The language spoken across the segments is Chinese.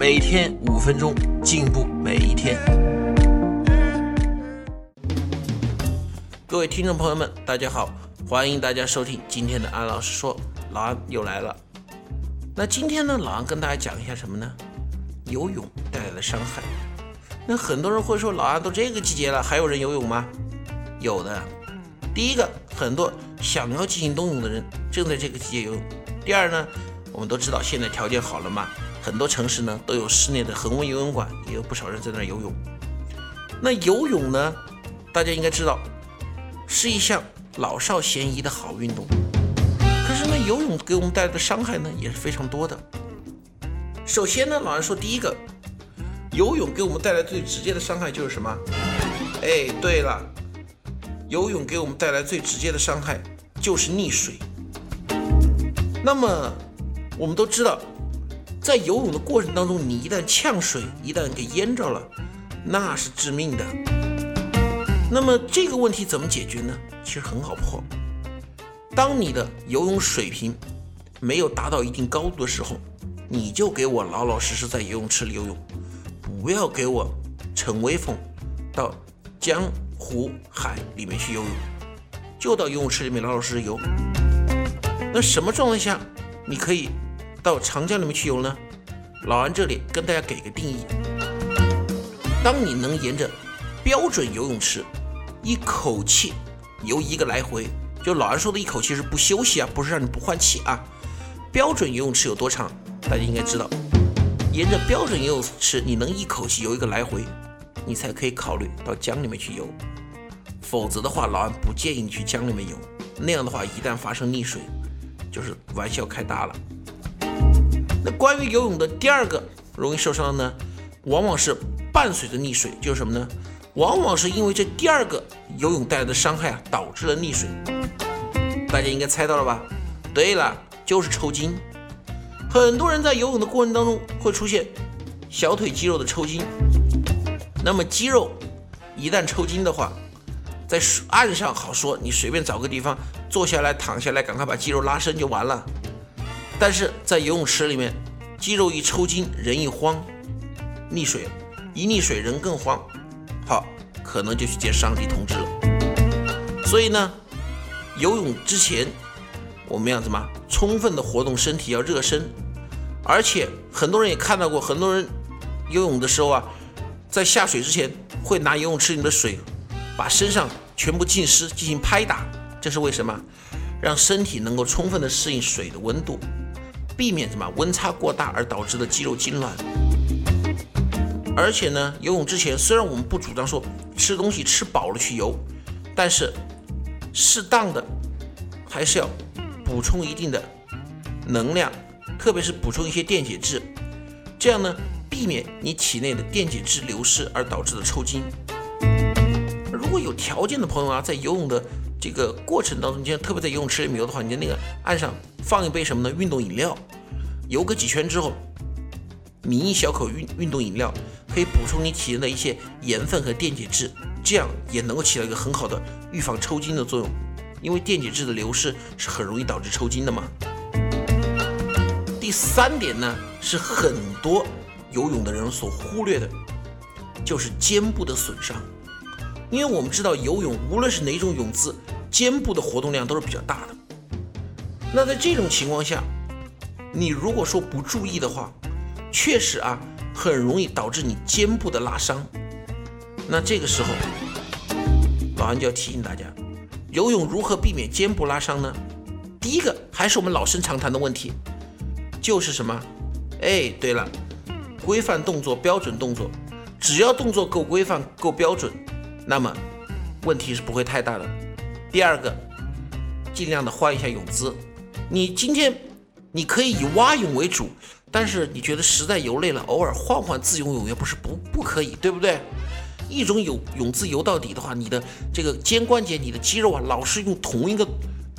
每天五分钟，进步每一天。各位听众朋友们，大家好，欢迎大家收听今天的安老师说，老安又来了。那今天呢，老安跟大家讲一下什么呢？游泳带来的伤害。那很多人会说，老安都这个季节了，还有人游泳吗？有的。第一个，很多想要进行冬泳的人正在这个季节游泳。第二呢？我们都知道现在条件好了嘛，很多城市呢都有室内的恒温游泳馆，也有不少人在那儿游泳。那游泳呢，大家应该知道，是一项老少咸宜的好运动。可是呢，游泳给我们带来的伤害呢也是非常多的。首先呢，老人说第一个，游泳给我们带来最直接的伤害就是什么？哎，对了，游泳给我们带来最直接的伤害就是溺水。那么我们都知道，在游泳的过程当中，你一旦呛水，一旦给淹着了，那是致命的。那么这个问题怎么解决呢？其实很好破。当你的游泳水平没有达到一定高度的时候，你就给我老老实实在游泳池里游泳，不要给我逞威风到江湖海里面去游泳，就到游泳池里面老老实实游。那什么状态下你可以？到长江里面去游呢？老安这里跟大家给个定义：当你能沿着标准游泳池一口气游一个来回，就老安说的一口气是不休息啊，不是让你不换气啊。标准游泳池有多长？大家应该知道，沿着标准游泳池你能一口气游一个来回，你才可以考虑到江里面去游。否则的话，老安不建议你去江里面游。那样的话，一旦发生溺水，就是玩笑开大了。那关于游泳的第二个容易受伤的呢，往往是伴随着溺水，就是什么呢？往往是因为这第二个游泳带来的伤害啊，导致了溺水。大家应该猜到了吧？对了，就是抽筋。很多人在游泳的过程当中会出现小腿肌肉的抽筋。那么肌肉一旦抽筋的话，在岸上好说，你随便找个地方坐下来、躺下来，赶快把肌肉拉伸就完了。但是在游泳池里面，肌肉一抽筋，人一慌，溺水，一溺水人更慌，好，可能就去接上帝通知了。所以呢，游泳之前我们要怎么充分的活动身体，要热身。而且很多人也看到过，很多人游泳的时候啊，在下水之前会拿游泳池里的水把身上全部浸湿进行拍打，这是为什么？让身体能够充分的适应水的温度。避免什么温差过大而导致的肌肉痉挛。而且呢，游泳之前虽然我们不主张说吃东西吃饱了去游，但是适当的还是要补充一定的能量，特别是补充一些电解质，这样呢，避免你体内的电解质流失而导致的抽筋。如果有条件的朋友啊，在游泳的这个过程当中，你特别在游泳池里面游的话，你的那个岸上放一杯什么呢？运动饮料，游个几圈之后，抿一小口运运动饮料，可以补充你体内的一些盐分和电解质，这样也能够起到一个很好的预防抽筋的作用。因为电解质的流失是很容易导致抽筋的嘛。第三点呢，是很多游泳的人所忽略的，就是肩部的损伤。因为我们知道游泳，无论是哪种泳姿，肩部的活动量都是比较大的。那在这种情况下，你如果说不注意的话，确实啊，很容易导致你肩部的拉伤。那这个时候，老安就要提醒大家，游泳如何避免肩部拉伤呢？第一个还是我们老生常谈的问题，就是什么？哎，对了，规范动作，标准动作，只要动作够规范、够标准。那么问题是不会太大的。第二个，尽量的换一下泳姿。你今天你可以以蛙泳为主，但是你觉得实在游累了，偶尔换换自由泳也不是不不可以，对不对？一种泳泳姿游到底的话，你的这个肩关节、你的肌肉啊，老是用同一个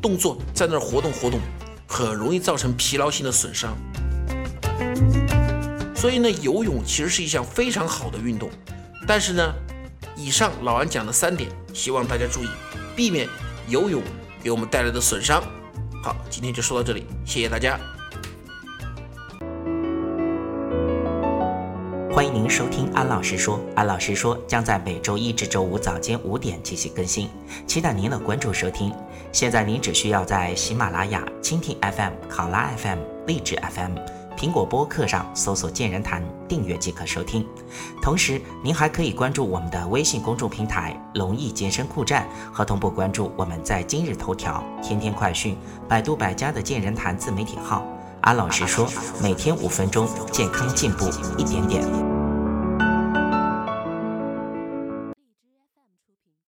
动作在那儿活动活动，很容易造成疲劳性的损伤。所以呢，游泳其实是一项非常好的运动。但是呢，以上老安讲的三点，希望大家注意，避免游泳给我们带来的损伤。好，今天就说到这里，谢谢大家。欢迎您收听安老师说，安老师说将在每周一至周五早间五点进行更新，期待您的关注收听。现在您只需要在喜马拉雅、蜻蜓 FM、考拉 FM、荔枝 FM、苹果播客上搜索“健人谈”，订阅即可收听。同时，您还可以关注我们的微信公众平台“龙翼健身酷站”，和同步关注我们在今日头条、天天快讯、百度百家的“健人谈”自媒体号。安老师说，每天五分钟，健康进步一点点。